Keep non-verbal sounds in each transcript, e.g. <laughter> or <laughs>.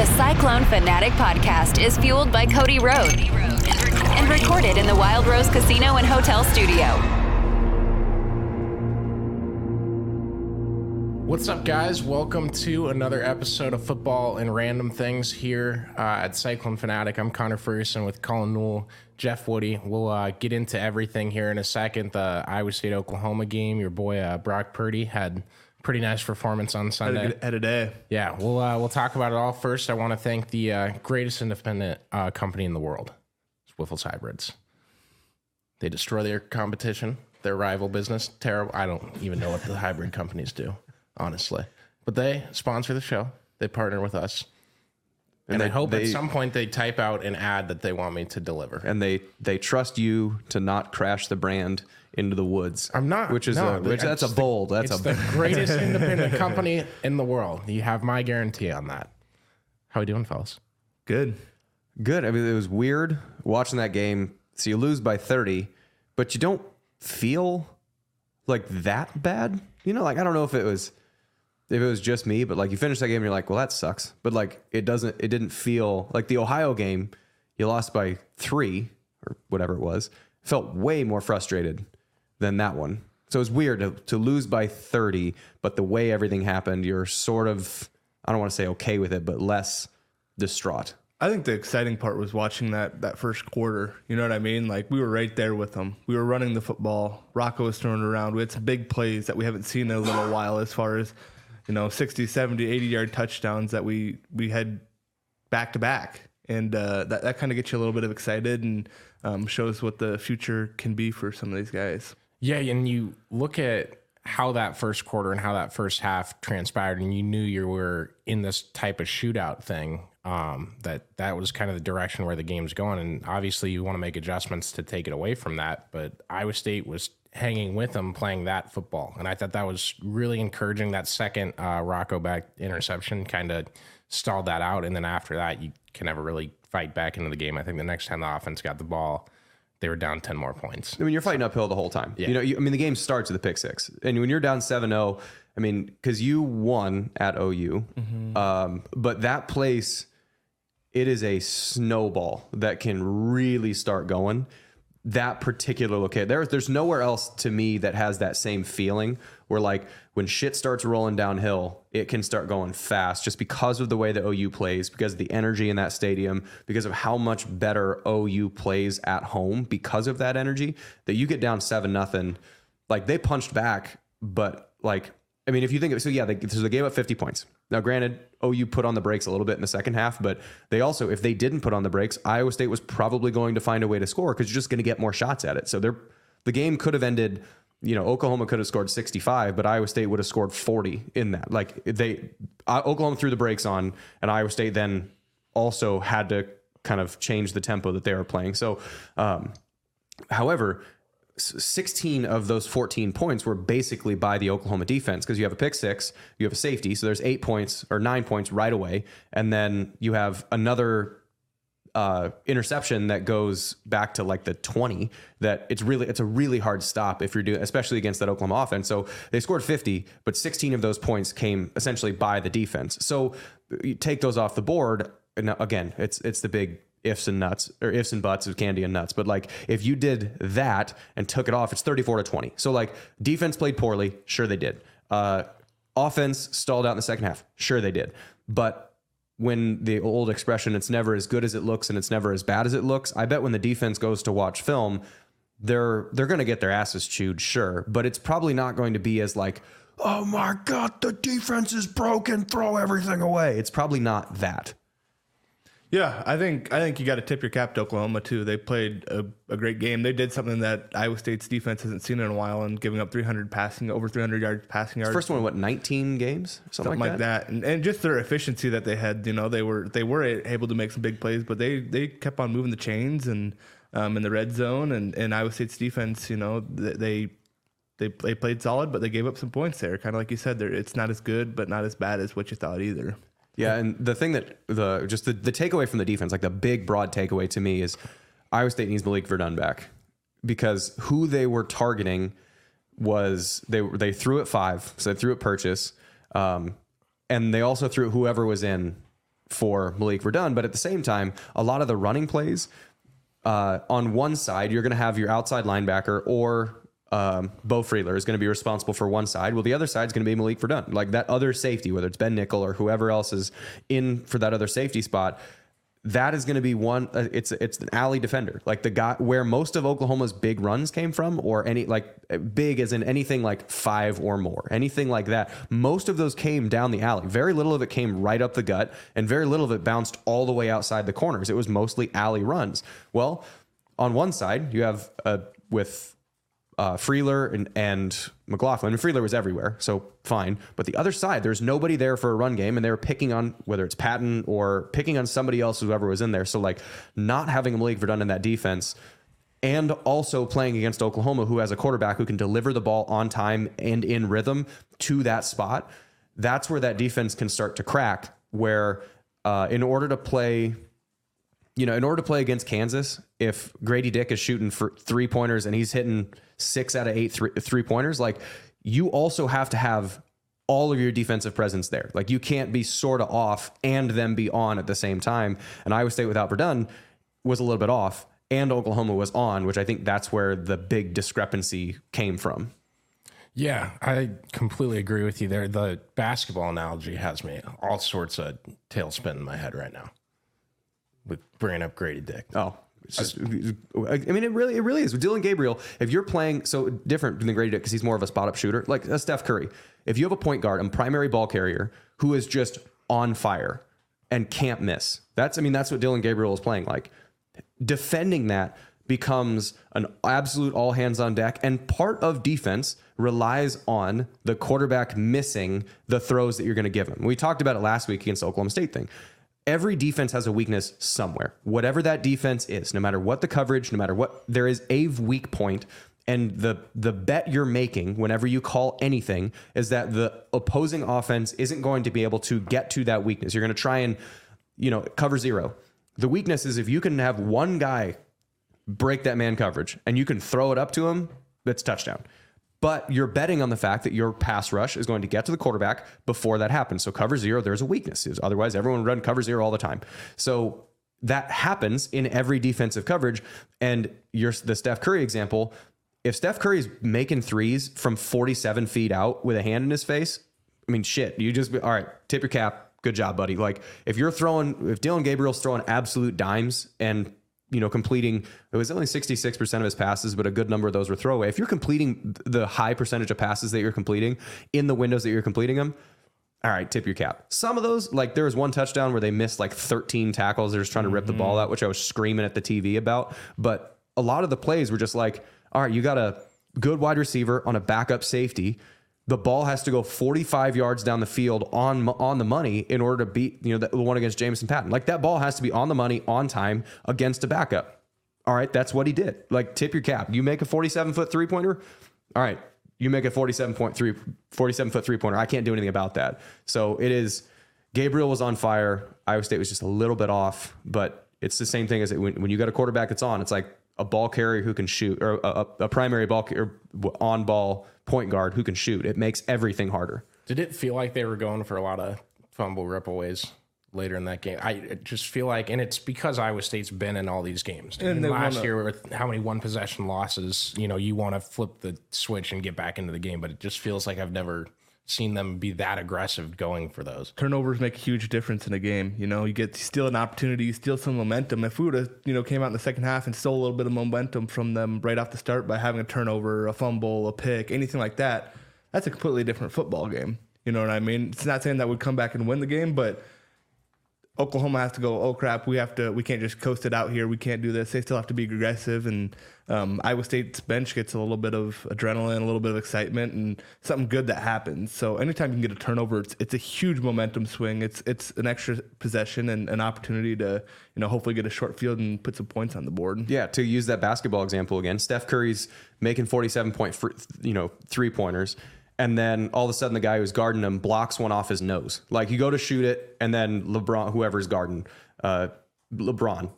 The Cyclone Fanatic podcast is fueled by Cody Road and recorded in the Wild Rose Casino and Hotel Studio. What's up, guys? Welcome to another episode of Football and Random Things here uh, at Cyclone Fanatic. I'm Conner Ferguson with Colin Newell, Jeff Woody. We'll uh, get into everything here in a second. The Iowa State Oklahoma game, your boy uh, Brock Purdy had pretty nice performance on Had Sunday. a, had a day. Yeah, we'll uh, we'll talk about it all. First, I want to thank the uh, greatest independent uh, company in the world, Wiffles Hybrids. They destroy their competition, their rival business. Terrible. I don't even know what the hybrid companies do, honestly. But they sponsor the show. They partner with us, and, I they- hope they- at some point they type out an ad that they want me to deliver. and they they trust you to not crash the brand into the woods. I'm not. which is no, a, which that's a the- bold. That's it's a the <laughs> greatest independent company in the world. You have my guarantee on that. How are we doing, fellas? Good. good. I mean, it was weird watching that game. So you lose by thirty, but you don't feel like that bad. You know, like I don't know if it was if it was just me, but like you finish that game, and you're like, well, that sucks. But like it doesn't. It didn't feel like the Ohio game. You lost by three or whatever it was. Felt way more frustrated than that one. So it was weird to, to lose by 30, but the way everything happened, you're sort of, I don't want to say okay with it, but less distraught. I think the exciting part was watching that that first quarter. You know what I mean? Like we were right there with them. We were running the football. Rocco was throwing around. We had some big plays that we haven't seen in a little <gasps> while as far as, you know, 60, 70, 80 yard touchdowns that we we had back to back. And uh, that, that kind of gets you a little bit of excited and um, shows what the future can be for some of these guys. Yeah, and you look at how that first quarter and how that first half transpired, and you knew you were in this type of shootout thing. Um, that that was kind of the direction where the game's going, and obviously you want to make adjustments to take it away from that. But Iowa State was hanging with them, playing that football, and I thought that was really encouraging. That second uh, Rocco Becht interception kind of stalled that out, and then after that, you can never really fight back into the game. I think the next time the offense got the ball, they were down ten more points. I mean, you're fighting uphill the whole time. Yeah. You know, you, I mean, the game starts with the pick six, and when you're down 7-0, I mean, because you won at OU, um, but that place, it is a snowball that can really start going. That particular location, there, there's nowhere else to me that has that same feeling. Where like when shit starts rolling downhill, it can start going fast just because of the way the OU plays, because of the energy in that stadium, because of how much better OU plays at home because of that energy. That you get down seven nothing, like they punched back, but like I mean, if you think of so, yeah, they, so they gave up 50 points. Now, granted, OU put on the brakes a little bit in the second half, but they also, if they didn't put on the brakes, Iowa State was probably going to find a way to score because you're just going to get more shots at it. So they're the game could have ended. You know, Oklahoma could have scored 65, but Iowa State would have scored 40 in that. Like they, Oklahoma threw the brakes on, and Iowa State then also had to kind of change the tempo that they were playing. So, um, however, 16 of those 14 points were basically by the Oklahoma defense because you have a pick six, you have a safety, so there's eight points or nine points right away, and then you have another uh, interception that goes back to like the 20 that it's really it's a really hard stop if you're doing especially against that Oklahoma offense. So they scored 50, but 16 of those points came essentially by the defense. So you take those off the board, and again, it's it's the big ifs and nuts or ifs and buts of candy and nuts. But like if you did that and took it off, it's 34 to 20. So like defense played poorly, sure they did. Uh, offense stalled out in the second half, sure they did. But when the old expression it's never as good as it looks and it's never as bad as it looks i bet when the defense goes to watch film they're they're going to get their asses chewed sure but it's probably not going to be as like oh my god the defense is broken throw everything away it's probably not that Yeah, I think I think you got to tip your cap to Oklahoma too. They played a, a great game. They did something that Iowa State's defense hasn't seen in a while, and giving up 300 passing, over 300 yards passing yards, first one what 19 games something, something like that, And, and just their efficiency that they had. You know, they were they were able to make some big plays, but they they kept on moving the chains and um, in the red zone. And, and Iowa State's defense, you know, they they they played solid, but they gave up some points there. Kind of like you said, there it's not as good, but not as bad as what you thought either. Yeah, and the thing that the just the, the takeaway from the defense, like the big broad takeaway to me is Iowa State needs Malik Verdon back because who they were targeting was they they threw at five, so they threw at Purchase, um, and they also threw whoever was in for Malik Verdon. But at the same time, a lot of the running plays uh, on one side, you're going to have your outside linebacker or um, Beau Freyler is going to be responsible for one side. Well, the other side is going to be Malik Verdun, like that other safety, whether it's Ben Nickel or whoever else is in for that other safety spot that is going to be one uh, it's it's an alley defender. Like the guy where most of oklahoma's big runs came from or any like big as in anything like five or more anything like that most of those came down the alley. Very little of it came right up the gut and very little of it bounced all the way outside the corners. It was mostly alley runs. Well on one side you have uh, with uh, Freyler and, and McLaughlin. And Freyler was everywhere, so fine. But the other side, there's nobody there for a run game, and they were picking on whether it's Patton or picking on somebody else, whoever was in there. So like not having Malik Verdon in that defense, and also playing against Oklahoma, who has a quarterback who can deliver the ball on time and in rhythm to that spot. That's where that defense can start to crack. Where uh, in order to play you know, in order to play against Kansas, if Grady Dick is shooting for three pointers and he's hitting six out of eight three, three pointers, like you also have to have all of your defensive presence there. Like you can't be sort of off and then be on at the same time. And Iowa State without Verdon was a little bit off, and Oklahoma was on, which I think that's where the big discrepancy came from. Yeah, I completely agree with you there. The basketball analogy has me all sorts of tailspin in my head right now with bringing up Grady Dick. Oh, it's just, I mean, it really, it really is. Dillon Gabriel, if you're playing so different than Grady Dick because he's more of a spot up shooter, like a Steph Curry. If you have a point guard and primary ball carrier who is just on fire and can't miss, that's, I mean, that's what Dillon Gabriel is playing like. Defending that becomes an absolute all hands on deck, and part of defense relies on the quarterback missing the throws that you're going to give him. We talked about it last week against the Oklahoma State thing every defense has a weakness somewhere. Whatever that defense is, no matter what the coverage, no matter what, there is a weak point. And the the bet you're making whenever you call anything is that the opposing offense isn't going to be able to get to that weakness. You're going to try and you know cover zero. The weakness is if you can have one guy break that man coverage and you can throw it up to him, that's touchdown but you're betting on the fact that your pass rush is going to get to the quarterback before that happens. So cover zero, there's a weakness. Otherwise, everyone run cover zero all the time. So that happens in every defensive coverage. And you're the Steph Curry example. If Steph Curry's making threes from 47 feet out with a hand in his face, I mean, shit, you just, all right, tip your cap. Good job, buddy. Like if you're throwing, if Dillon Gabriel's throwing absolute dimes and you know, completing it was only 66% of his passes, but a good number of those were throwaway. If you're completing the high percentage of passes that you're completing in the windows that you're completing them, all right, tip your cap. Some of those, like there was one touchdown where they missed like 13 tackles. They're just trying to rip mm-hmm. the ball out, which I was screaming at the TV about. But a lot of the plays were just like, all right, you got a good wide receiver on a backup safety the ball has to go 45 yards down the field on on the money in order to beat you know the, one against Jamison Patton. Like that ball has to be on the money on time against a backup. All right, that's what he did. Like tip your cap. You make a 47 foot three pointer. All right, you make a 47.3 47 foot three pointer. I can't do anything about that. So it is. Gabriel was on fire. Iowa State was just a little bit off, but it's the same thing as when, when you got a quarterback that's on. It's like a ball carrier who can shoot, or a, a primary ball or on ball point guard who can shoot. It makes everything harder. Did it feel like they were going for a lot of fumble ripaways later in that game? I just feel like, and it's because Iowa State's been in all these games. And, and last wanna, year, with how many one possession losses, you know, you want to flip the switch and get back into the game, but it just feels like I've never seen them be that aggressive going for those. Turnovers make a huge difference in a game. You know, you get still an opportunity, you steal some momentum. If we would have, you know, came out in the second half and stole a little bit of momentum from them right off the start by having a turnover, a fumble, a pick, anything like that, that's a completely different football game. You know what I mean? It's not saying that we'd come back and win the game, but Oklahoma has to go, oh crap, we have to, we can't just coast it out here. We can't do this. They still have to be aggressive. And um, Iowa State's bench gets a little bit of adrenaline, a little bit of excitement, and something good that happens. So anytime you can get a turnover, it's, it's a huge momentum swing. It's it's an extra possession and an opportunity to you know hopefully get a short field and put some points on the board. Yeah, to use that basketball example again, Steph Curry's making forty-seven point, you know, three pointers and then all of a sudden the guy who's guarding him blocks one off his nose. Like you go to shoot it, and then LeBron, whoever's guarding, uh, LeBron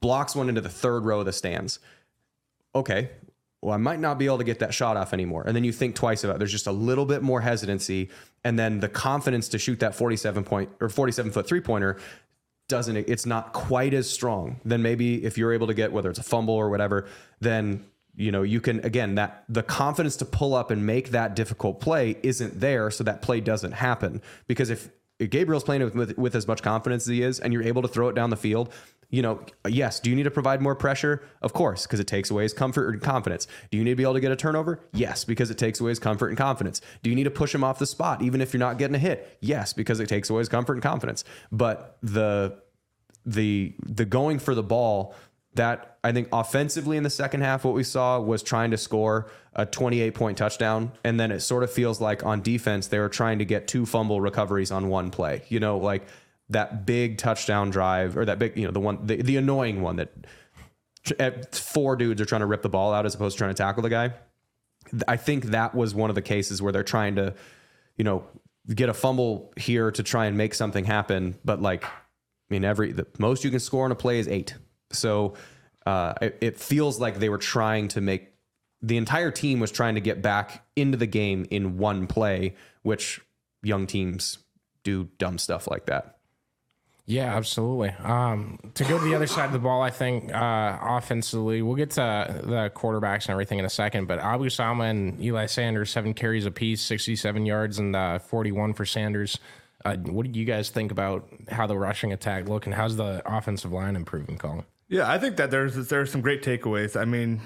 blocks one into the third row of the stands. Okay, well, I might not be able to get that shot off anymore. And then you think twice about it. There's just a little bit more hesitancy. And then the confidence to shoot that 47 point or 47 foot three pointer doesn't it's not quite as strong. Then maybe if you're able to get whether it's a fumble or whatever, then you know you can again that the confidence to pull up and make that difficult play isn't there, so that play doesn't happen because if Gabriel's playing with, with, with as much confidence as he is, and you're able to throw it down the field, you know, yes. Do you need to provide more pressure? Of course, because it takes away his comfort and confidence. Do you need to be able to get a turnover? Yes, because it takes away his comfort and confidence. Do you need to push him off the spot, even if you're not getting a hit? Yes, because it takes away his comfort and confidence. But the the the going for the ball that I think offensively in the second half, what we saw was trying to score a 28 point touchdown. And then it sort of feels like on defense, they were trying to get two fumble recoveries on one play. You know, like that big touchdown drive or that big, you know, the one, the, the annoying one that eh, four dudes are trying to rip the ball out as opposed to trying to tackle the guy. I think that was one of the cases where they're trying to, you know, get a fumble here to try and make something happen. But like, I mean, every, the most you can score on a play is eight. So uh, it, it feels like they were trying to make the entire team was trying to get back into the game in one play, which young teams do dumb stuff like that. Yeah, absolutely. Um, to go to the other side of the ball, I think uh, offensively, we'll get to the quarterbacks and everything in a second. But Abu Sama and Eli Sanders, seven carries apiece, 67 yards, and uh, 41 for Sanders. Uh, what do you guys think about how the rushing attack look, and how's the offensive line improving, Colin? Yeah, I think that there's there's some great takeaways. I mean,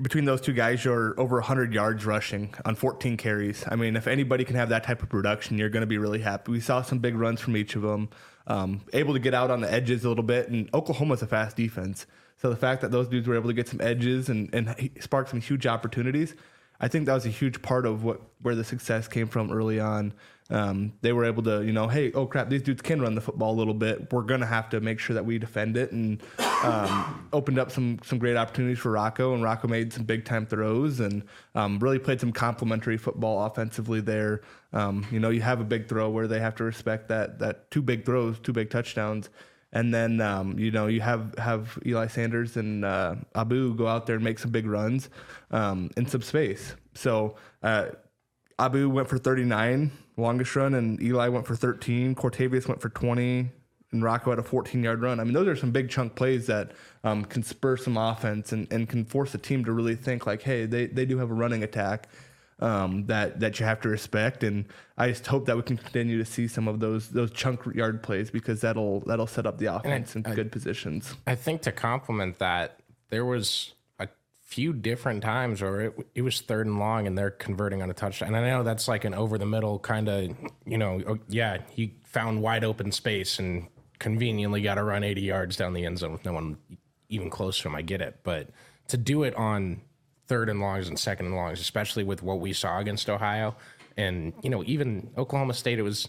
between those two guys, you're over 100 yards rushing on 14 carries. I mean, if anybody can have that type of production, you're going to be really happy. We saw some big runs from each of them, um, able to get out on the edges a little bit. And Oklahoma's a fast defense, so the fact that those dudes were able to get some edges and and spark some huge opportunities, I think that was a huge part of what where the success came from early on um, they were able to, you know, hey, oh crap, these dudes can run the football a little bit. We're gonna have to make sure that we defend it, and um, opened up some some great opportunities for Rocco. And Rocco made some big time throws and um, really played some complementary football offensively there. Um, you know, you have a big throw where they have to respect that that two big throws, two big touchdowns. And then um, you know you have have Eli Sanders and uh, Abu go out there and make some big runs um, in some space. So uh, Abu went for 39 longest run, and Eli went for 13. Cartevious went for 20, and Rocco had a 14 yard run. I mean, those are some big chunk plays that um, can spur some offense and, and can force a team to really think like, hey, they, they do have a running attack um, that that you have to respect. And I just hope that we can continue to see some of those those chunk yard plays because that'll that'll set up the offense I, in good positions. I think to complement that, there was few different times where it, it was third and long and they're converting on a touchdown. And I know that's like an over the middle kind of, you know, oh, yeah, he found wide open space and conveniently got to run 80 yards down the end zone with no one even close to him. I get it. But to do it on third and longs and second and longs, especially with what we saw against Ohio and, you know, even Oklahoma State, it was,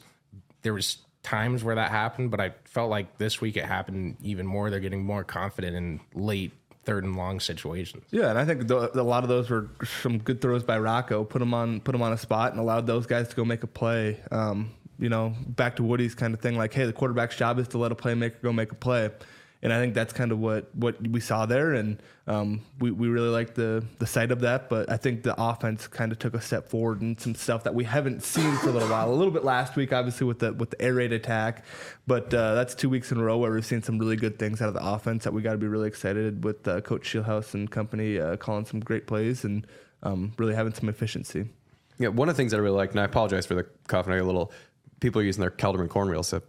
there was times where that happened, but I felt like this week it happened even more. They're getting more confident in late third and long situations. Yeah, and I think a lot of those were some good throws by Rocco. Put him on, put him on a spot, and allowed those guys to go make a play. Um, you know, back to Woody's kind of thing, like, hey, the quarterback's job is to let a playmaker go make a play and I think that's kind of what what we saw there, and um, we we really like the the sight of that. But I think the offense kind of took a step forward and some stuff that we haven't seen for a little while. A little bit last week, obviously with the with the air raid attack, but uh, that's two weeks in a row where we've seen some really good things out of the offense that we got to be really excited with uh, Coach Scheelhaase and company uh, calling some great plays and um, really having some efficiency. Yeah, one of the things I really like, and I apologize for the coughing, I a little people are using their Kelderman corn wheels to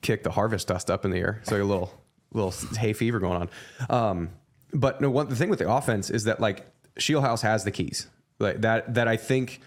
kick the harvest dust up in the air, so a little little hay fever going on. Um, but no, one the thing with the offense is that like Scheelhaase has the keys. Like that that I think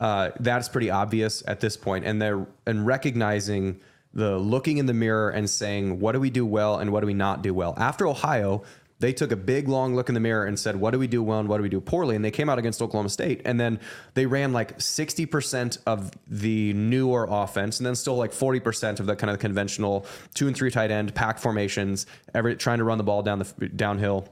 uh, that's pretty obvious at this point, and they're and recognizing the looking in the mirror and saying what do we do well and what do we not do well. After Ohio, they took a big long look in the mirror and said, "What do we do well and what do we do poorly?" And they came out against Oklahoma State, and then they ran like sixty percent of the newer offense, and then still like forty percent of the kind of conventional two and three tight end pack formations, every trying to run the ball down the downhill.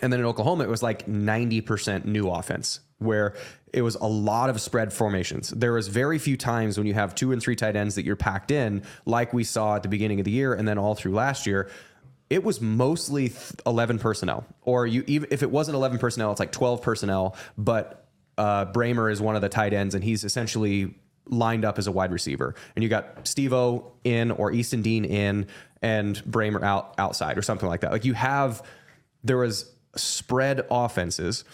And then in Oklahoma, it was like ninety percent new offense, where it was a lot of spread formations. There was very few times when you have two and three tight ends that you're packed in, like we saw at the beginning of the year, and then all through last year it was mostly 11 personnel or you even if it wasn't 11 personnel it's like 12 personnel but uh, Brahmer is one of the tight ends and he's essentially lined up as a wide receiver, and you got Stevo in or Easton Dean in and Brahmer out outside or something like that. Like you have there was spread offenses.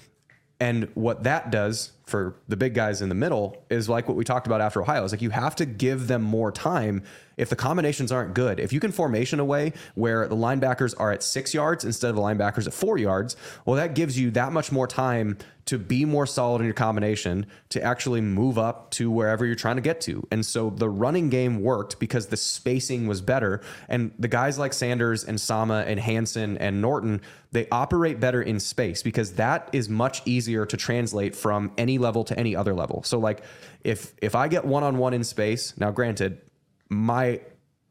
And what that does for the big guys in the middle is like what we talked about after Ohio. Is like you have to give them more time if the combinations aren't good, if you can formation a way where the linebackers are at six yards instead of the linebackers at four yards, well, that gives you that much more time to be more solid in your combination, to actually move up to wherever you're trying to get to. And so the running game worked because the spacing was better. And the guys like Sanders and Sama and Hansen and Norton, they operate better in space because that is much easier to translate from any level to any other level. So like if if I get one on one in space, now granted, my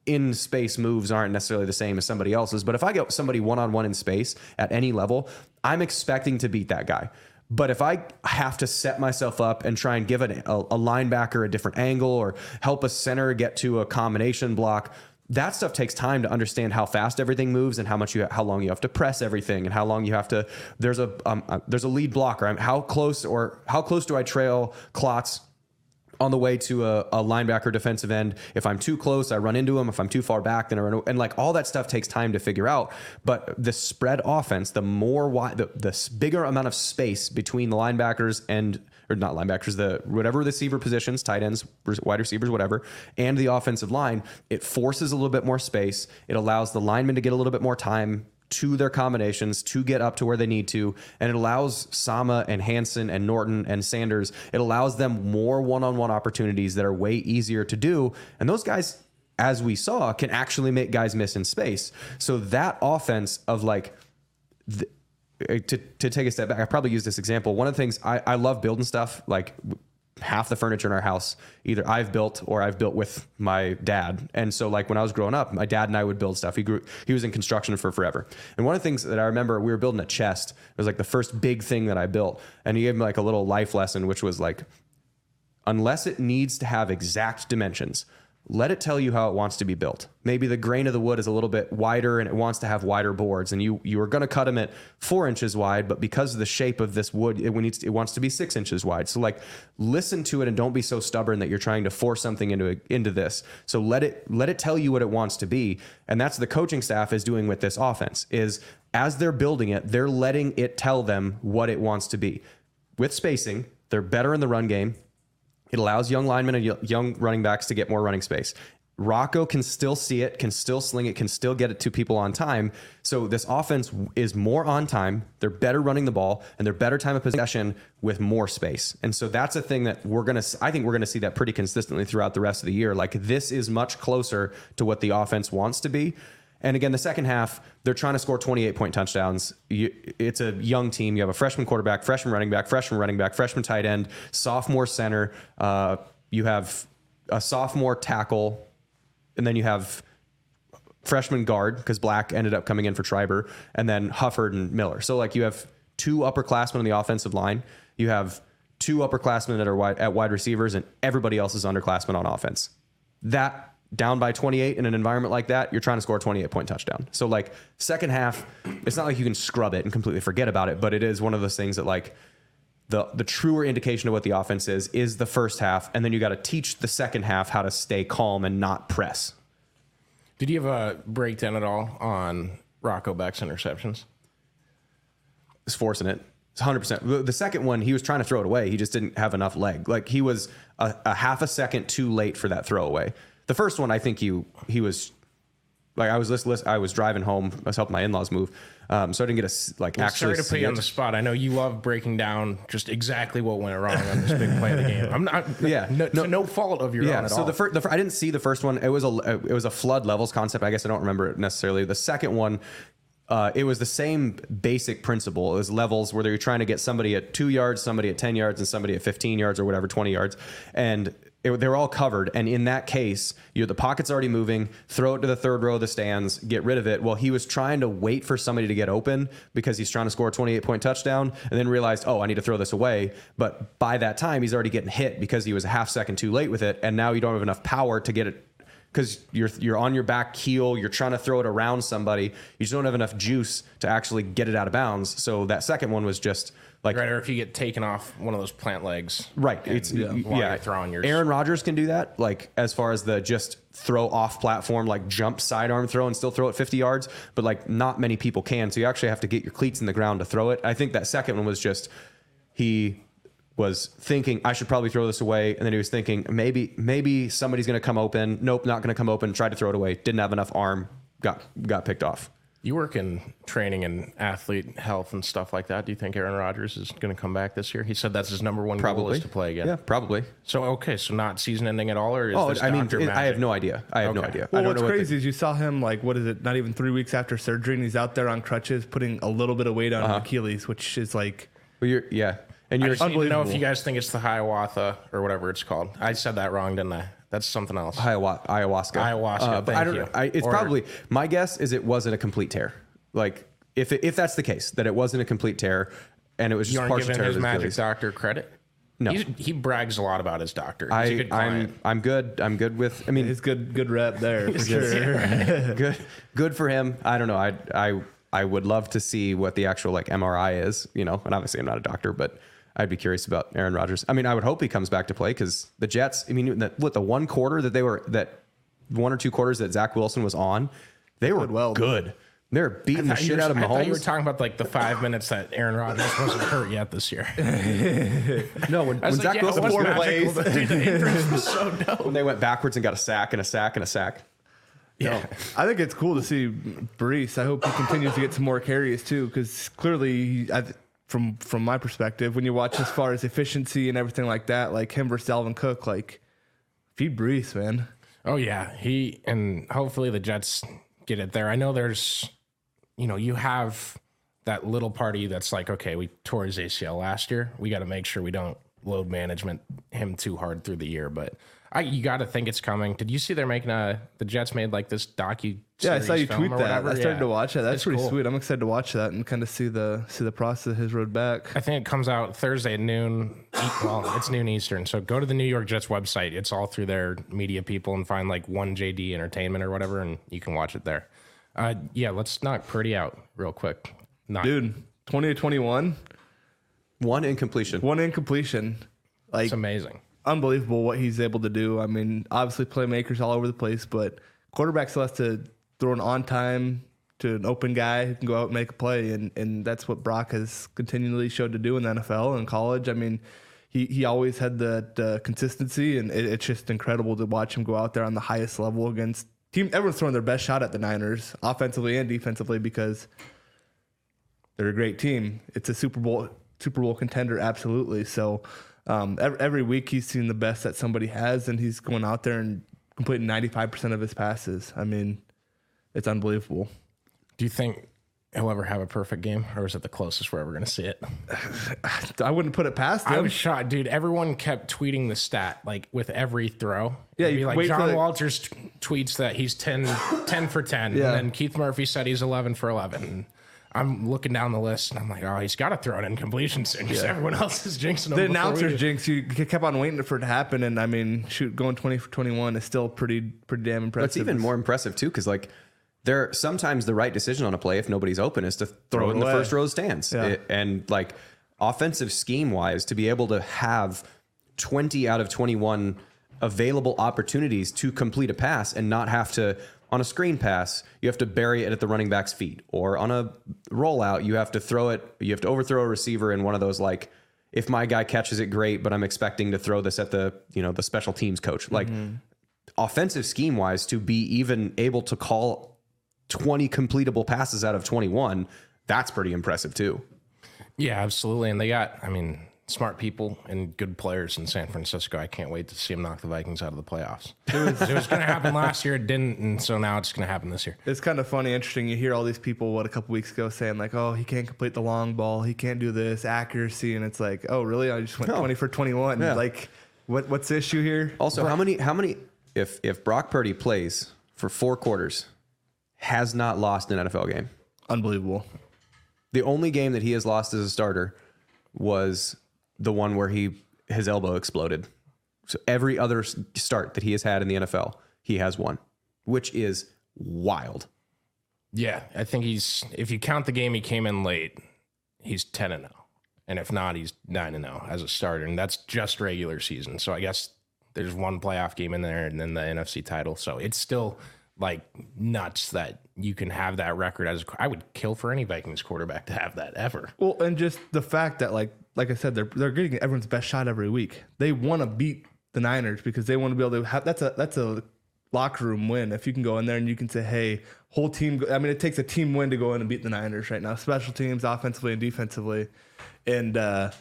in space moves aren't necessarily the same as somebody else's. But if I get somebody one on one in space at any level, I'm expecting to beat that guy. But if I have to set myself up and try and give a, a, a linebacker a different angle or help a center get to a combination block, that stuff takes time to understand how fast everything moves and how much you how long you have to press everything and how long you have to there's a um, uh, there's a lead blocker how close or how close do I trail Klotz on the way to a, a, linebacker defensive end. If I'm too close, I run into him. If I'm too far back, then I run. And like all that stuff takes time to figure out. But the spread offense, the more wide, the, the bigger amount of space between the linebackers and or not linebackers, the whatever receiver positions, tight ends, wide receivers, whatever, and the offensive line, it forces a little bit more space. It allows the linemen to get a little bit more time to their combinations to get up to where they need to. And it allows Sama and Hansen and Norton and Sanders, it allows them more one on one opportunities that are way easier to do. And those guys, as we saw, can actually make guys miss in space. So that offense of like, Uh, to, to take a step back, I probably use this example. One of the things I, I love building stuff like half the furniture in our house either I've built or I've built with my dad. And so like when I was growing up, my dad and I would build stuff. He grew he was in construction for forever. And one of the things that I remember we were building a chest. It was like the first big thing that I built. And he gave me like a little life lesson which was like unless it needs to have exact dimensions, let it tell you how it wants to be built. Maybe the grain of the wood is a little bit wider and it wants to have wider boards, and you you are going to cut them at four inches wide, but because of the shape of this wood, it needs it wants to be six inches wide. So like, listen to it and don't be so stubborn that you're trying to force something into into this. So let it let it tell you what it wants to be, and that's the coaching staff is doing with this offense. Is as they're building it, they're letting it tell them what it wants to be. With spacing, they're better in the run game it allows young linemen and young running backs to get more running space. Rocco can still see it, can still sling it, can still get it to people on time. So this offense is more on time. They're better running the ball and they're better time of possession with more space. And so that's a thing that we're going to I think we're going to see that pretty consistently throughout the rest of the year. Like this is much closer to what the offense wants to be. And again, the second half, they're trying to score 28 point touchdowns. You, it's a young team. You have a freshman quarterback, freshman running back, freshman running back, freshman tight end, sophomore center. Uh, you have a sophomore tackle, and then you have freshman guard because Black ended up coming in for Triber, and then Hufford and Miller. So like you have two upperclassmen on the offensive line. You have two upperclassmen that are wide, at wide receivers, and everybody else is underclassmen on offense. That down by 28 in an environment like that, you're trying to score a 28 point touchdown. So like second half, it's not like you can scrub it and completely forget about it, but it is one of those things that like the the truer indication of what the offense is is the first half, and then you got to teach the second half how to stay calm and not press. Did you have a breakdown at all on Rocco Becht's interceptions? He's forcing it. It's 100%. The second one, he was trying to throw it away. He just didn't have enough leg. Like he was a, a half a second too late for that throwaway. The first one, I think he he was like I was list, I was driving home. I was helping my in laws move, um, so I didn't get a like well, actually. Sorry to put you on the spot. I know you love breaking down just exactly what went wrong on this big play of the game. <laughs> I'm not. Yeah, no, no, no fault of your yeah, own at so all. the first, the, I didn't see the first one. It was a it was a flood levels concept. I guess I don't remember it necessarily. The second one. Uh, it was the same basic principle as levels where you're trying to get somebody at two yards, somebody at 10 yards, and somebody at 15 yards or whatever, 20 yards. And it, they're all covered. And in that case, you the pocket's already moving. Throw it to the third row of the stands. Get rid of it. Well, he was trying to wait for somebody to get open because he's trying to score a 28 point touchdown, and then realized, oh, I need to throw this away. But by that time, he's already getting hit because he was a half second too late with it, and now you don't have enough power to get it because you're you're on your back heel, you're trying to throw it around somebody, you just don't have enough juice to actually get it out of bounds. So that second one was just like Right, or if you get taken off one of those plant legs. Right. It's yeah. you're throwing yours. Aaron Rodgers can do that. Like as far as the just throw off platform, like jump sidearm throw and still throw it 50 yards, but like not many people can. So you actually have to get your cleats in the ground to throw it. I think that second one was just he was thinking I should probably throw this away, and then he was thinking maybe maybe somebody's going to come open. Nope, not going to come open. Tried to throw it away. Didn't have enough arm. Got got picked off. You work in training and athlete health and stuff like that. Do you think Aaron Rodgers is going to come back this year? He said that's his number one goal is to play again. Yeah, probably. So okay, so not season ending at all, or is Oh, this I mean, doctor it- I have no idea. I have no Okay. idea. I Well, don't what's know what the- crazy is you saw him like what is it? Not even three weeks after surgery, and he's out there on crutches, putting a little bit of weight on Uh-huh. Achilles, which is like Well, you're, yeah, and I you're just need to know if you guys think it's the Hiawatha or whatever it's called. I said that wrong, didn't I? That's something else. Ayahuasca. Ayahuasca. Ayahuasca, but I thank don't. you. I, it's Or- probably my guess is it wasn't a complete tear. Like if it, if that's the case, that it wasn't a complete tear, and it was you just aren't partial giving tear his of his magic Achilles. doctor credit. No. He's, he brags a lot about his doctor. He's a I good I'm. I'm good. I'm good with. I mean, his good good rep there for sure. <laughs> good good for him. I don't know. I I I would love to see what the actual like MRI is. You know, and obviously I'm not a doctor, but. I'd be curious about Aaron Rodgers. I mean, I would hope he comes back to play because the Jets. I mean, that what the one quarter that they were that one or two quarters that Zach Wilson was on, they were well. good. They're beating the I thought you shit were- out of I thought you were talking about like the five minutes that Aaron Rodgers wasn't hurt yet this year. <laughs> No, when, when was Zach like, yeah, Wilson what's was magical? plays. Dude, the entrance was so <laughs> dope. when they went backwards and got a sack and a sack and a sack. Yeah. I think it's cool to see Breece. I hope he continues to get some more carries too, because clearly, I, th- from from my perspective, when you watch as far as efficiency and everything like that, like him versus Dalvin Cook, like feed Breece, man. Oh yeah, he and hopefully the Jets get it there. I know there's, you know, you have that little party that's like, okay, we tore his ACL last year. We got to make sure we don't load management him too hard through the year. But I, you got to think it's coming. Did you see they're making a the Jets made like this docu? Yeah, I saw you tweet that. whatever? I started Yeah. to watch it. That's It's pretty cool. sweet. I'm excited to watch that and kind of see the see the process of his road back. I think it comes out Thursday at noon. Well, it's noon Eastern. So go to the New York Jets website. It's all through their media people and find like one JD Entertainment or whatever, and you can watch it there. Uh, yeah, let's knock Purdy out real quick. Not Dude, 20 to 21, One incompletion. one incompletion. Like it's amazing. Unbelievable what he's able to do. I mean, obviously playmakers all over the place, but quarterback still has to throw an on time to an open guy who can go out and make a play, and and that's what Brock has continually showed to do in the NFL and college. I mean. He, he always had that uh, consistency, and it, it's just incredible to watch him go out there on the highest level against team. Everyone's throwing their best shot at the Niners, offensively and defensively, because they're a great team. It's a Super Bowl Super Bowl contender, absolutely. So um, every, every week he's seen the best that somebody has, and he's going out there and completing 95% of his passes. I mean, it's unbelievable. Do you think he'll ever have a perfect game, or is it the closest we're ever going to see it? <laughs> I wouldn't put it past him. I was shocked, dude. Everyone kept tweeting the stat, like with every throw. Yeah, It'd you like John the... Walters t- tweets that he's 10, 10 for 10, yeah. and Keith Murphy said he's 11 for 11. I'm looking down the list, and I'm like, oh, he's got to throw an incompletion soon because everyone else is jinxing him. the before we announcers do. jinx. You kept on waiting for it to happen, and I mean, shoot, going twenty for twenty one is still pretty pretty damn impressive. That's even more impressive too, because like there sometimes the right decision on a play if nobody's open is to throw, it it in the first row stands. Yeah. It- and like offensive scheme wise, to be able to have twenty out of twenty one available opportunities to complete a pass and not have to on a screen pass you have to bury it at the running back's feet or on a rollout you have to throw it you have to overthrow a receiver in one of those like if my guy catches it great but i'm expecting to throw this at the you know the special teams coach like mm-hmm. offensive scheme wise to be even able to call 20 completable passes out of 21 that's pretty impressive too Yeah, absolutely. And they got, I mean, smart people and good players in San Francisco. I can't wait to see them knock the Vikings out of the playoffs. <laughs> It was, was going to happen last year. It didn't. And so now it's going to happen this year. It's kind of funny, interesting. You hear all these people, what, a couple weeks ago saying, like, oh, he can't complete the long ball. He can't do this, accuracy. And it's like, oh, really? I just went 20 for 21. Yeah. Like, what what's the issue here? also how many how many if if brock purdy plays for four quarters has not lost an nfl game Unbelievable. the only game that he has lost as a starter was the one where he his elbow exploded so every other start that he has had in the nfl he has won which is wild. Yeah, I think he's if you count the game he came in late, he's 10 and 0. And if not, he's 9 and 0 as a starter and that's just regular season. So I guess there's one playoff game in there and then the NFC title. So it's still like nuts that you can have that record as I would kill for any Vikings quarterback to have that ever. Well, and just the fact that like like I said, they're they're getting everyone's best shot every week. They want to beat the Niners because they want to be able to have that's a that's a locker room win if you can go in there and you can say, hey, whole team. I mean, it takes a team win to go in and beat the Niners right now, special teams, offensively and defensively, and. uh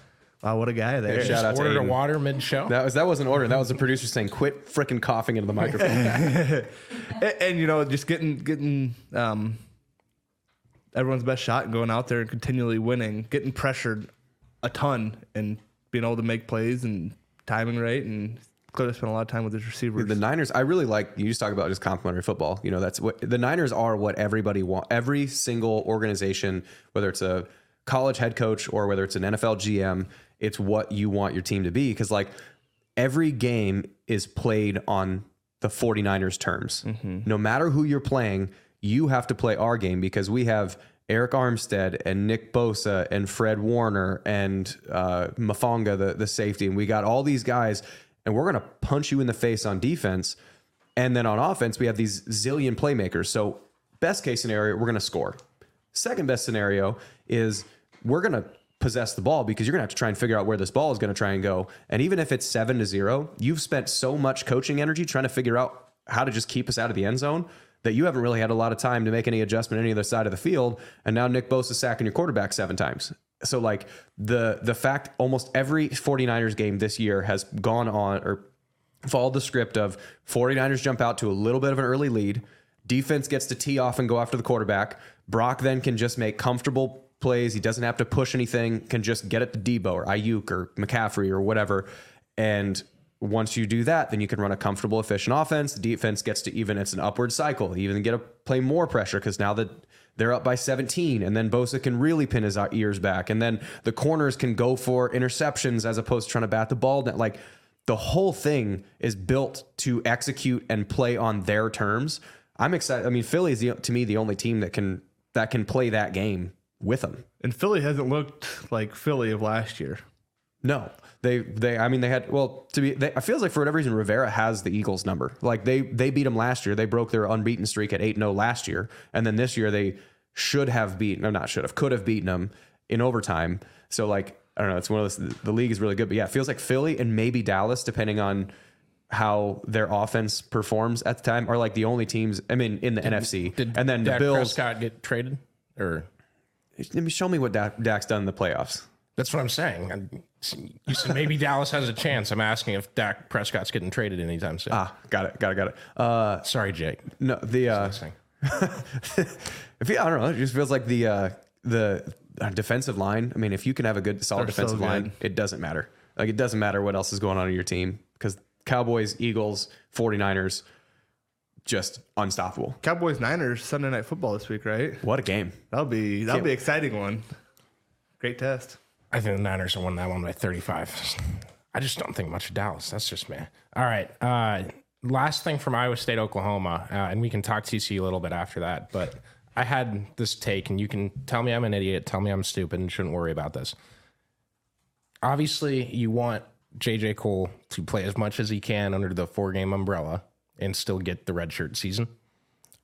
Wow, what a guy there! Hey, shout out to Ordered a water mid show. That was that wasn't order. That was the producer saying, "Quit freaking coughing into the microphone." <laughs> and, and, you know, just getting getting um, everyone's best shot and going out there and continually winning, getting pressured a ton, and being able to make plays and timing right, and clearly spent a lot of time with his receivers. the Niners, I really like. You just talk about just complimentary football. You know, that's what the Niners are. What everybody want. Every single organization, whether it's a college head coach or whether it's an NFL GM, it's what you want your team to be. Because like every game is played on the 49ers terms. Mm-hmm. No matter who you're playing, you have to play our game because we have Arik Armstead and Nick Bosa and Fred Warner and uh, Hufanga, the, the safety. And we got all these guys, and we're going to punch you in the face on defense. And then on offense, we have these zillion playmakers. So, best case scenario, we're going to score. Second best scenario is we're going to possess the ball because you're going to have to try and figure out where this ball is going to try and go. And even if it's seven to zero, you've spent so much coaching energy trying to figure out how to just keep us out of the end zone that you haven't really had a lot of time to make any adjustment any other side of the field. And now Nick Bosa sacking your quarterback seven times. So like the the fact almost every 49ers game this year has gone on or followed the script of 49ers jump out to a little bit of an early lead. Defense gets to tee off and go after the quarterback. Brock then can just make comfortable plays. He doesn't have to push anything, can just get it to Deebo or Aiyuk or McCaffrey or whatever. And once you do that, then you can run a comfortable, efficient offense. The defense gets to even, it's an upward cycle. You even get to play more pressure because now that they're up by 17, and then Bosa can really pin his uh, ears back. And then the corners can go for interceptions as opposed to trying to bat the ball. Like the whole thing is built to execute and play on their terms. I'm excited. I mean, Philly is the, to me the only team that can that can play that game with them. and Philly hasn't looked like Philly of last year. No, they they. I mean, they had well to be. They, I feels like for whatever reason, Rivera has the Eagles number. Like they they beat them last year. They broke their unbeaten streak at eight 0 last year, and then this year they should have beaten. No, not should have. Could have beaten them in overtime. So like I don't know. It's one of those. The league is really good, but yeah, it feels like Philly and maybe Dallas, depending on how their offense performs at the time, are like the only teams. I mean, in the NFC, Did and then Dak the Bills. Prescott get traded? Or Let me show me what Dak, Dak's done in the playoffs. That's what I'm saying. I'm- You said maybe Dallas has a chance. I'm asking if Dak Prescott's getting traded anytime soon. Ah, got it, got it, got it. Uh, Sorry, Jake. no, the uh, <laughs> if you, I don't know, it just feels like the uh, the uh, defensive line. I mean, if you can have a good solid They're so defensive line, it doesn't matter. Like it doesn't matter what else is going on in your team because Cowboys, Eagles, 49ers, just unstoppable. Cowboys Niners Sunday night football this week, right? What a game! That'll be that'll Can't- be an exciting one. Great test. I think the Niners will win that one by 35. I just don't think much of Dallas. That's just me. All right. Uh, last thing from Iowa State, Oklahoma, uh, and we can talk TC a little bit after that. But I had this take, and you can tell me I'm an idiot, tell me I'm stupid, and shouldn't worry about this. Obviously, you want JJ Kohl to play as much as he can under the four game umbrella and still get the redshirt season.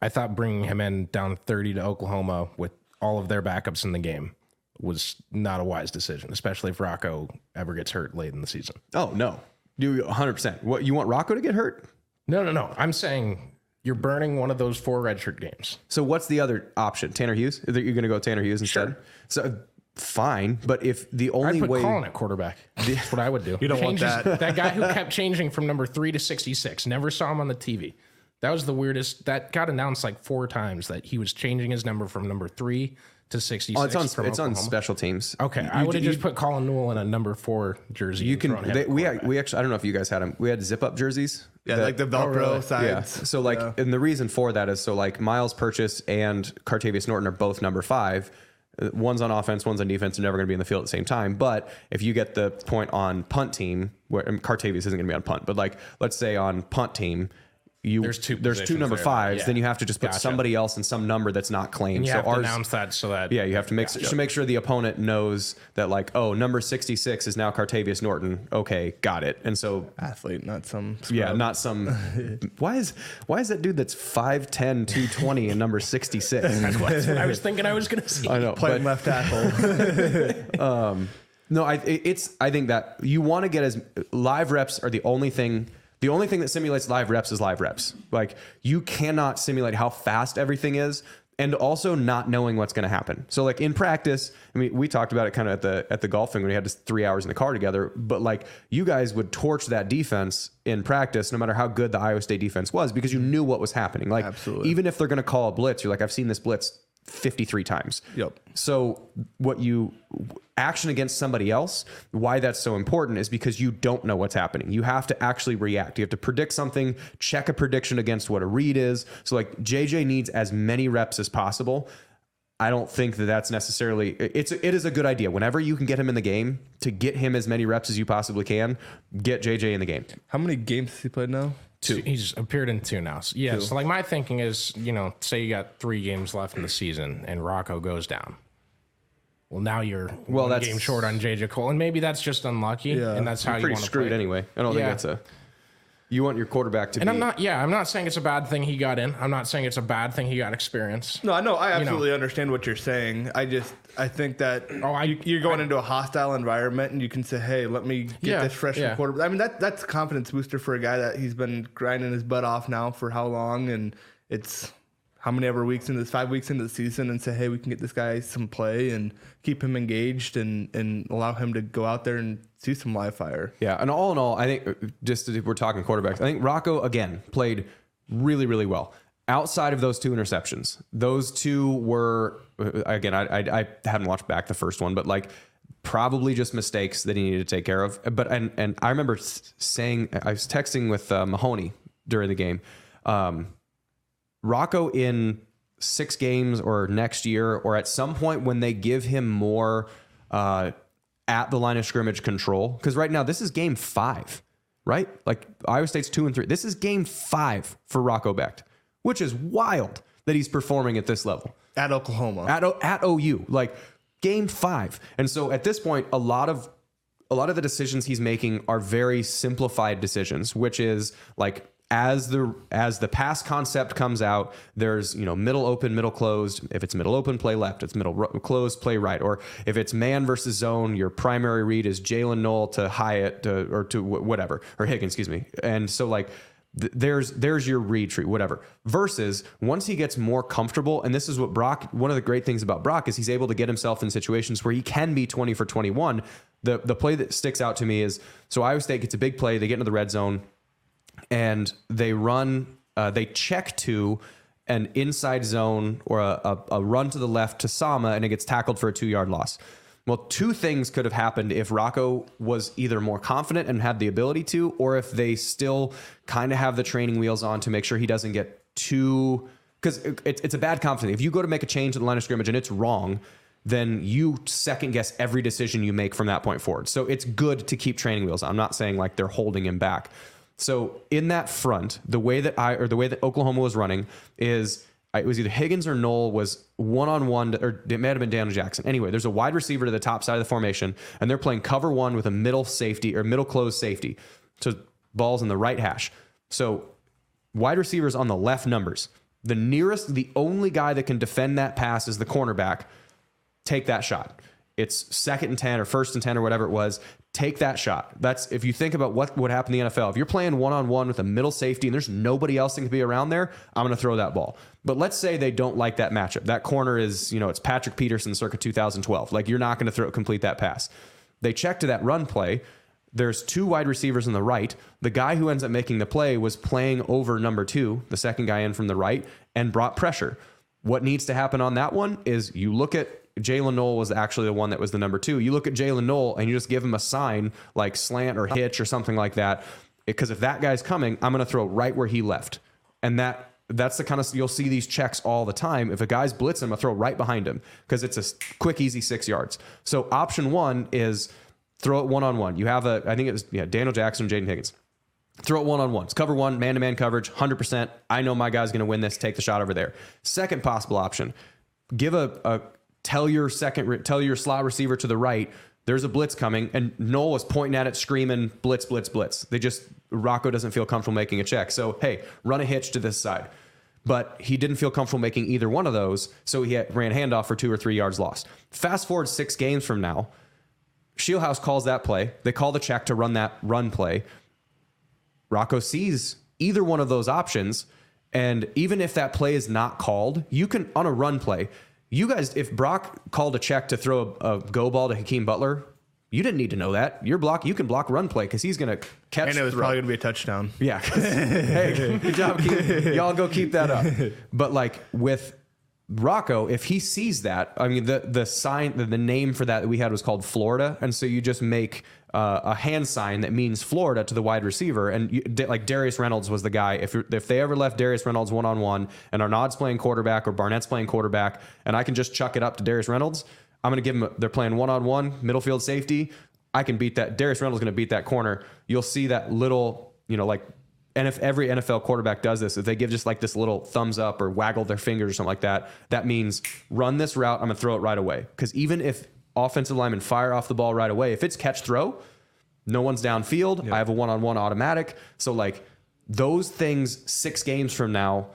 I thought bringing him in down 30 to Oklahoma with all of their backups in the game was not a wise decision, especially if Rocco ever gets hurt late in the season. Oh no, you 100. percent What you want Rocco to get hurt? No, no, no. I'm saying you're burning one of those four redshirt games. So what's the other option? Tanner Hughes? You're you going to go Tanner Hughes instead? Sure. So fine, but if the only I'd only put way Colin at quarterback. That's what I would do. You don't want that. that guy who kept changing from number three to 66. Never saw him on the TV. That was the weirdest. That got announced like four times that he was changing his number from number three to 66. oh, it's on from it's on special teams. Okay, I would have just put Colin Newell in a number four jersey. You can. They, we quarterback. we actually I don't know if you guys had them. We had zip up jerseys. Yeah, that- like the Velcro really? sides. Yeah. So like, and the reason for that is so like Myles Purchase and Cartevious Norton are both number five. Uh, One's on offense, one's on defense. They're never going to be in the field at the same time. But if you get the point on punt team, where and Cartevious isn't going to be on punt, but like let's say on punt team, you There's two there's two number there, fives, yeah. then you have to just put Gotcha. somebody else in some number that's not claimed. You so have to announce that so that yeah, you have to make to make sure the opponent knows that like, oh, number 66 is now Cartevious Norton. Okay, got it. And so Athlete, not some. yeah, not some <laughs> why is why is that dude that's 5'10, 220 and number 66? <laughs> I was thinking I was going to say. I know. playing but- left tackle. <laughs> Um, no, I it's I think that you want to get as live reps are the only thing the only thing that simulates live reps is live reps. Like you cannot simulate how fast everything is and also not knowing what's going to happen. So like in practice, I mean we talked about it kind of at the at the golfing when we had just 3 hours in the car together, but like you guys would torch that defense in practice no matter how good the Iowa State defense was because you knew what was happening. Like Absolutely. even if they're going to call a blitz, you're like I've seen this blitz 53 times. Yep. So what you action against somebody else, why that's so important is because you don't know what's happening. You have to actually react. You have to predict something, check a prediction against what a read is. So like JJ needs as many reps as possible. I don't think that that's necessarily it's it is a good idea. Whenever you can get him in the game, to get him as many reps as you possibly can, get JJ in the game. How many games has he played now? Two. He's appeared in two now. So, yeah. So like my thinking is, you know, say you got three games left in the season and Rocco goes down. Well, now you're Well, one that's- game short on JJ Kohl, and maybe that's just unlucky, Yeah. and that's how you Pretty want to screwed play. anyway. I don't Yeah. think that's a you want your quarterback to be And be I'm not, yeah, I'm not saying it's a bad thing he got in. I'm not saying it's a bad thing he got experience. No, I know. I know. absolutely understand what you're saying. I just, I think that Oh, I- you, you're going into a hostile environment, and you can say, "Hey, let me get Yeah, this freshman yeah. quarterback." I mean, that that's a confidence booster for a guy that he's been grinding his butt off now for how long, and it's how many ever weeks into this, five weeks into the season, and say, "Hey, we can get this guy some play and keep him engaged, and and allow him to go out there and see some live fire." Yeah, and all in all, I think uh, just if we're talking quarterbacks, I think Rocco again played really, really well. Outside of those two interceptions, those two were uh, again. I, I I haven't watched back the first one, but like probably just mistakes that he needed to take care of. But and and I remember saying I was texting with uh, Mahoney during the game. Um, Rocco in six games or next year or at some point when they give him more uh, at the line of scrimmage control. Because right now, this is game five, right? Like Iowa State's two and three. This is game five for Rocco Becht, which is wild that he's performing at this level At Oklahoma, at O- at OU, like game five. And so at this point, a lot of a lot of the decisions he's making are very simplified decisions, which is like as the as the pass concept comes out, there's you know middle open, middle closed. If it's middle open, play left. It's middle ro- closed, play right. Or if it's man versus zone, your primary read is Jaylin Noel to Hyatt to, or to wh- whatever or Higgins, excuse me. And so like th- there's there's your read tree, whatever. Versus once he gets more comfortable, and this is what Brock. One of the great things about Brock is he's able to get himself in situations where he can be 20 for 21. The the play that sticks out to me is so Iowa State gets a big play, they get into the red zone, and they run, uh, they check to an inside zone or a, a, a run to the left to Sama, and it gets tackled for a two yard loss. Well, two things could have happened if Rocco was either more confident and had the ability to, or if they still kind of have the training wheels on to make sure he doesn't get too. Because it, it's a bad confidence. If you go to make a change at the line of scrimmage and it's wrong, then you second guess every decision you make from that point forward. So it's good to keep training wheels. I'm not saying like they're holding him back. So in that front, the way that I or the way that Oklahoma was running is it was either Higgins or Noel was one on one, or it may have been Daniel Jackson. Anyway, there's a wide receiver to the top side of the formation, and they're playing cover one with a middle safety or middle closed safety. So balls in the right hash. So wide receivers on the left numbers. The nearest, the only guy that can defend that pass is the cornerback. Take that shot. It's second and 10 or first and 10 or whatever it was. Take that shot. That's if you think about what would happen in the NFL. If you're playing one on one with a middle safety and there's nobody else that can be around there, I'm going to throw that ball. But let's say they don't like that matchup. That corner is, you know, it's Patrick Peterson circa 2012. Like you're not going to throw complete that pass. They check to that run play. There's two wide receivers on the right. The guy who ends up making the play was playing over number two, the second guy in from the right, and brought pressure. What needs to happen on that one is you look at Jaylin Noel was actually the one that was the number two. You look at Jaylin Noel and you just give him a sign like slant or hitch or something like that. Because if that guy's coming, I'm going to throw right where he left. And that that's the kind of you'll see these checks all the time. If a guy's blitzing, I'm gonna throw right behind him because it's a quick, easy six yards. So option one is throw it one on one. You have a, I think it was yeah, Daniel Jackson, Jaden Higgins. throw it one on ones, cover one, man to man coverage, 100%. I know my guy's going to win this, take the shot over there. Second possible option, give a, a tell your second, tell your slot receiver to the right, there's a blitz coming, and Noel was pointing at it, screaming, blitz, blitz, blitz. They just, Rocco doesn't feel comfortable making a check. So, hey, run a hitch to this side. But he didn't feel comfortable making either one of those. So he ran handoff for two or three yards lost. Fast forward six games from now, Scheelhaase calls that play. They call the check to run that run play. Rocco sees either one of those options. And even if that play is not called, you can, on a run play, you guys, if Brock called a check to throw a, a go ball to Hakeem Butler, you didn't need to know that. Your block, you can block run play because he's going to catch. And it was probably going to be a touchdown. Yeah. <laughs> hey, good job. Keep, y'all go keep that up. But like with Rocco, if he sees that, I mean, the the sign, the, the name for that, that we had was called Florida, and so you just make uh, a hand sign that means Florida to the wide receiver, and you, like Darius Reynolds was the guy. If if they ever left Darius Reynolds one on one, and Arnaud's playing quarterback or Barnett's playing quarterback, and I can just chuck it up to Darius Reynolds, I'm going to give him. They're playing one on one, middle field safety. I can beat that. Darius Reynolds going to beat that corner. You'll see that little, you know, like and if every NFL quarterback does this, if they give just like this little thumbs up or waggle their fingers or something like that, that means run this route. I'm gonna throw it right away. Because even if offensive linemen fire off the ball right away, if it's catch throw, no one's downfield. Yep. I have a one on one automatic. So like those things six games from now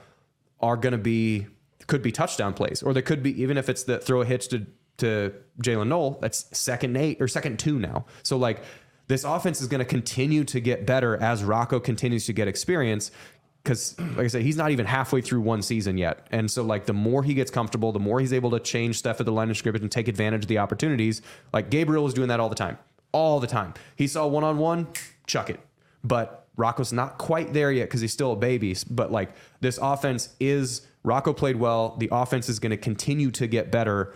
are gonna be could be touchdown plays, or they could be even if it's the throw a hitch to to Jaylin Noel, that's second eight or second two now. So like this offense is going to continue to get better as Rocco continues to get experience. Because, like I said, he's not even halfway through one season yet. And so, like, the more he gets comfortable, the more he's able to change stuff at the line of scrimmage and take advantage of the opportunities. Like, Gabriel was doing that all the time. All the time. He saw one on one, chuck it. But Rocco's not quite there yet because he's still a baby. But, like, this offense is, Rocco played well. The offense is going to continue to get better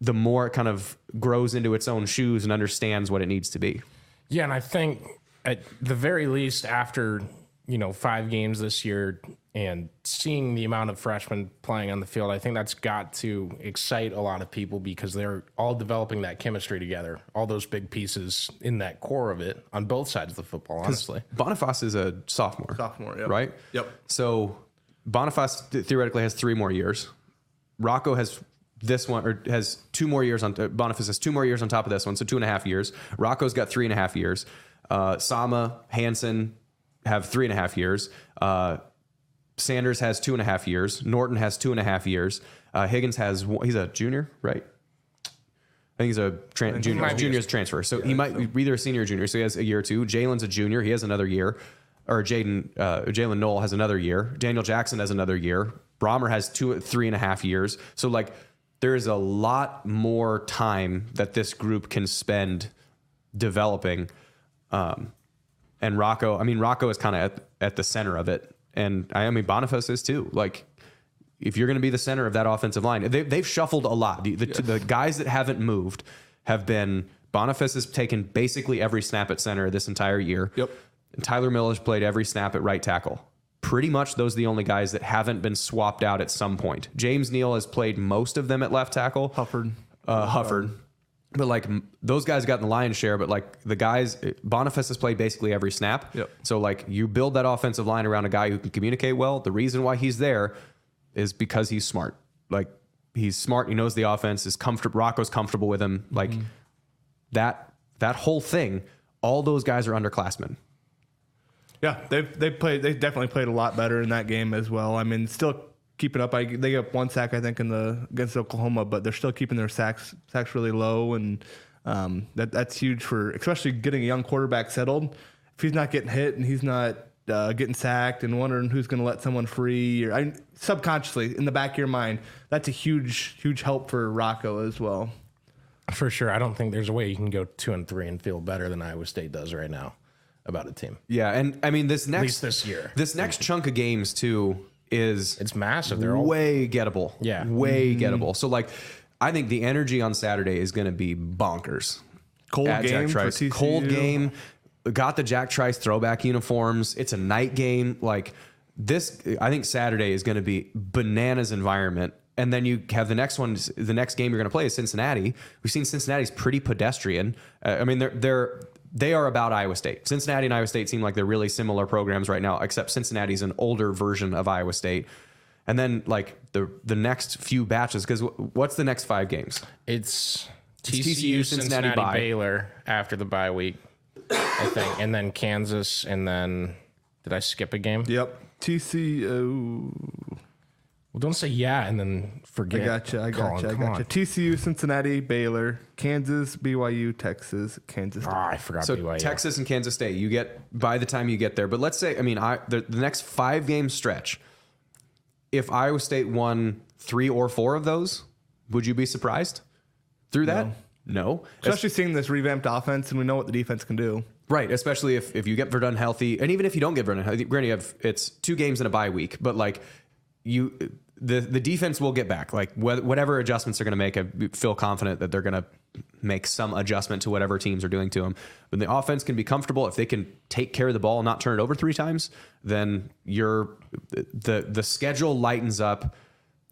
the more it kind of grows into its own shoes and understands what it needs to be. Yeah, and I think at the very least, after you know five games this year and seeing the amount of freshmen playing on the field, I think that's got to excite a lot of people because they're all developing that chemistry together. All those big pieces in that core of it on both sides of the football. Honestly, Bonifas is a sophomore. Sophomore, yep. right? Yep. So Bonifas theoretically has three more years. Rocco has this one or has two more years on Bonifas has two more years on top of this one, so two and a half years. Rocco's got three and a half years. Uh, Sama, Hansen have three and a half years. Uh, Sanders has two and a half years. Norton has two and a half years. Uh, Higgins has he's a junior, right? I think he's a tran- junior. Junior's transfer, so yeah, he might so. be either a senior or junior. So he has a year or two. Jalen's a junior; he has another year. Or Jaden uh, Jaylin Noel has another year. Daniel Jackson has another year. Brahmer has two, three and a half years. So like there's a lot more time that this group can spend developing. Um, and Rocco, I mean, Rocco is kind of at, at the center of it. And I, I mean, Bonifas is too. Like, if you're going to be the center of that offensive line, they, have shuffled a lot. The, the, yes. the, guys that haven't moved have been Bonifas has taken basically every snap at center this entire year. Yep. And Tyler Miller's played every snap at right tackle pretty much those are the only guys that haven't been swapped out at some point. James Neal has played most of them at left tackle. Hufford. Uh, Hufford. But like those guys got the lion's share, but like the guys, Bonifas has played basically every snap. Yep. So like you build that offensive line around a guy who can communicate well. The reason why he's there is because he's smart. Like he's smart. He knows the offense. Is comfortable. Rocco's comfortable with him. Like mm-hmm. that. That whole thing. All those guys are underclassmen. Yeah, they've they played. They definitely played a lot better in that game as well. I mean, still keeping up. I they get one sack I think in the against Oklahoma, but they're still keeping their sacks sacks really low, and um, that that's huge for especially getting a young quarterback settled. If he's not getting hit and he's not uh, getting sacked and wondering who's going to let someone free, or I, subconsciously in the back of your mind, that's a huge huge help for Rocco as well. For sure, I don't think there's a way you can go two and three and feel better than Iowa State does right now about a team. Yeah, and I mean this next least this year. This next chunk of games too is it's massive. They're way all... gettable. Yeah, way mm-hmm. gettable. So like, I think the energy on Saturday is going to be bonkers. Cold game, cold game. Got the Jack Trice throwback uniforms. It's a night game. Like this, I think Saturday is going to be bananas environment. and then you have the next one. The next game you're going to play is Cincinnati. We've seen Cincinnati's pretty pedestrian. Uh, I mean, they're they're they are about Iowa State. Cincinnati and Iowa State seem like they're really similar programs right now, except Cincinnati's an older version of Iowa State. And then like the the next few batches, because what's the next five games? It's TCU, TCU Cincinnati, Cincinnati Baylor after the bye week, I think, and then Kansas, and then did I skip a game? Yep, TCU. Well, don't say yeah and then forget. I gotcha. I gotcha. I gotcha. TCU, Cincinnati, Baylor, Kansas, BYU, Texas, Kansas. State. Oh, I forgot so BYU. Texas and Kansas State. You get by the time you get there. But let's say, I mean, I the, the next five game stretch. If Iowa State won three or four of those, would you be surprised through that? No. no. Especially es- seeing this revamped offense, and we know what the defense can do. Right, especially if, if you get Verdon healthy, and even if you don't get Verdon healthy, granted, you have, it's two games in a bye week, but like you the the defense will get back. Like wh- whatever adjustments they're going to make, I feel confident that they're going to make some adjustment to whatever teams are doing to them. When the offense can be comfortable, if they can take care of the ball and not turn it over three times, then you're the the schedule lightens up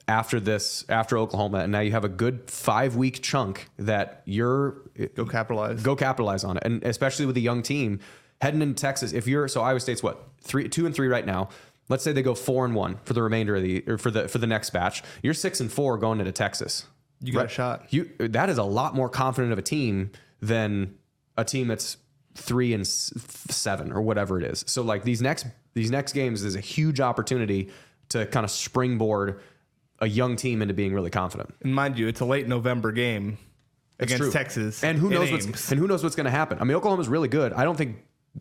after this after Oklahoma, and now you have a good five week chunk that you're go capitalize go capitalize on it, and especially with a young team heading into Texas. If you're so Iowa State's what three two and three right now Let's say they go four and one for the remainder of the or for the for the next batch. You're six and four going into Texas. You got right? a shot. You that is a lot more confident of a team than a team that's three and seven or whatever it is. So like these next these next games is a huge opportunity to kind of springboard a young team into being really confident. And mind you, it's a late November game against Texas. And who knows what's and who knows what's going to happen. I mean, Oklahoma's really good. I don't think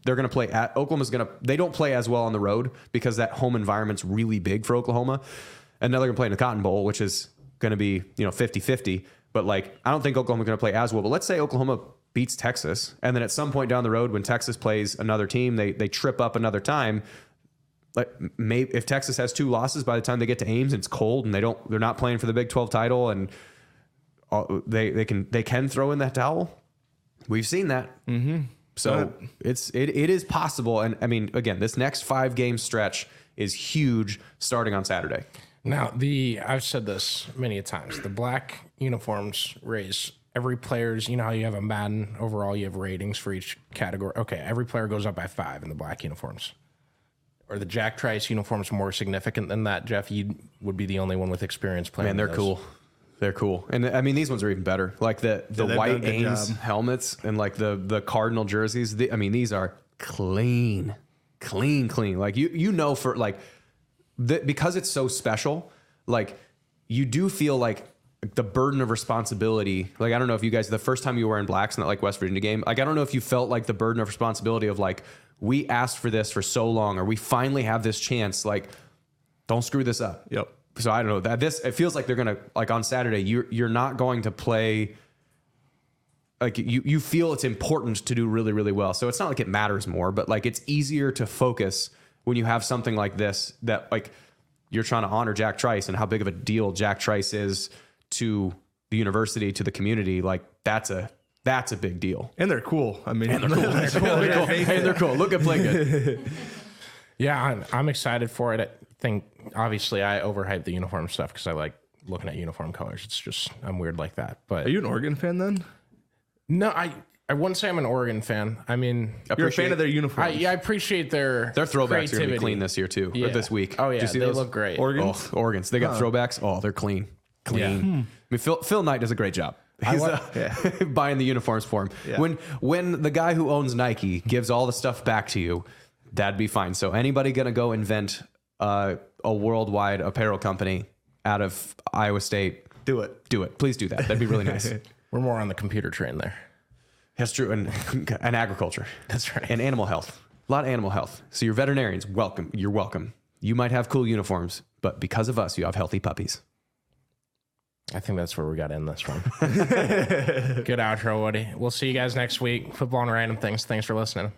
they're going to play at Oklahoma's going to they don't play as well on the road because that home environment's really big for Oklahoma. And now they're going to play in the Cotton Bowl, which is going to be, you know, 50-50, but like I don't think Oklahoma's going to play as well. But let's say Oklahoma beats Texas and then at some point down the road when Texas plays another team, they they trip up another time, like maybe if Texas has two losses by the time they get to Ames it's cold and they don't they're not playing for the Big 12 title and they they can they can throw in that towel. We've seen that. Mm-hmm. So it's it, it is possible, and I mean, again, this next five game stretch is huge, starting on Saturday. Now, the I've said this many times. The black uniforms raise every player's. You know how you have a Madden overall, you have ratings for each category. Okay, every player goes up by five in the black uniforms. Are the Jack Trice uniforms more significant than that? Jeff, you would be the only one with experience playing. Man, they're cool. They're cool, and I mean these ones are even better. Like the the yeah, white Ames job. helmets and like the the Cardinal jerseys. I mean these are clean, clean, clean. Like you you know for like the, because it's so special. Like you do feel like the burden of responsibility. Like I don't know if you guys the first time you were in blacks in that like West Virginia game. Like I don't know if you felt like the burden of responsibility of like we asked for this for so long, or we finally have this chance. Like don't screw this up. Yep so I don't know. That this it feels like they're gonna like on Saturday you're you're not going to play like you you feel it's important to do really really well. So it's not like it matters more but like it's easier to focus when you have something like this that like you're trying to honor Jack Trice and how big of a deal Jack Trice is to the university to the community. Like that's a that's a big deal. And they're cool. I mean and they're cool, <laughs> they're cool. They're cool. and they're cool. Look at play good <laughs> yeah I'm, I'm excited for it think obviously I overhype the uniform stuff because I like looking at uniform colors. It's just I'm weird like that. But are you an Oregon fan then? No, I I wouldn't say I'm an Oregon fan. I mean, you're a fan of their uniforms. I, yeah, I appreciate their their throwbacks creativity. are gonna be clean this year too. Yeah. Or this week. Oh yeah, you see they those? look great. Oregons, oh, Oregons. They got huh. throwbacks. Oh, they're clean, clean. Yeah. Hmm. I mean, Phil Phil Knight does a great job. He's uh, yeah. <laughs> buying the uniforms for him. Yeah. When when the guy who owns Nike gives all the stuff back to you, that'd be fine. So anybody gonna go invent uh, a worldwide apparel company out of Iowa State, do it. Do it. Please do that. That'd be really <laughs> nice. We're more on the computer train there. That's true. And, <laughs> and agriculture. That's right. And animal health. A lot of animal health. So your veterinarians, welcome. You're welcome. You might have cool uniforms, but because of us, you have healthy puppies. I think that's where we got to end this one. <laughs> Good outro, Woody. We'll see you guys next week. Football and random things. Thanks for listening.